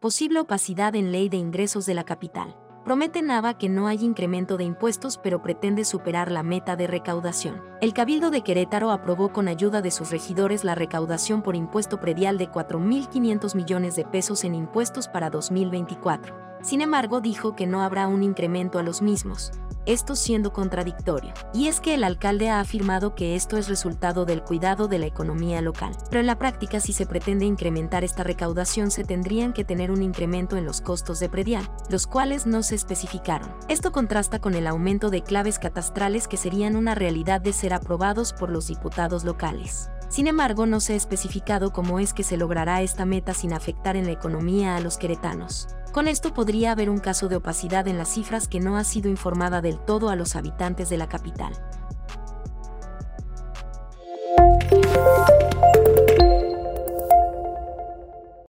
Posible opacidad en ley de ingresos de la capital. Promete Nava que no hay incremento de impuestos pero pretende superar la meta de recaudación. El Cabildo de Querétaro aprobó con ayuda de sus regidores la recaudación por impuesto predial de 4.500 millones de pesos en impuestos para 2024. Sin embargo, dijo que no habrá un incremento a los mismos, esto siendo contradictorio. Y es que el alcalde ha afirmado que esto es resultado del cuidado de la economía local. Pero en la práctica, si se pretende incrementar esta recaudación, se tendrían que tener un incremento en los costos de predial, los cuales no se especificaron. Esto contrasta con el aumento de claves catastrales que serían una realidad de ser aprobados por los diputados locales. Sin embargo, no se ha especificado cómo es que se logrará esta meta sin afectar en la economía a los queretanos. Con esto podría haber un caso de opacidad en las cifras que no ha sido informada del todo a los habitantes de la capital.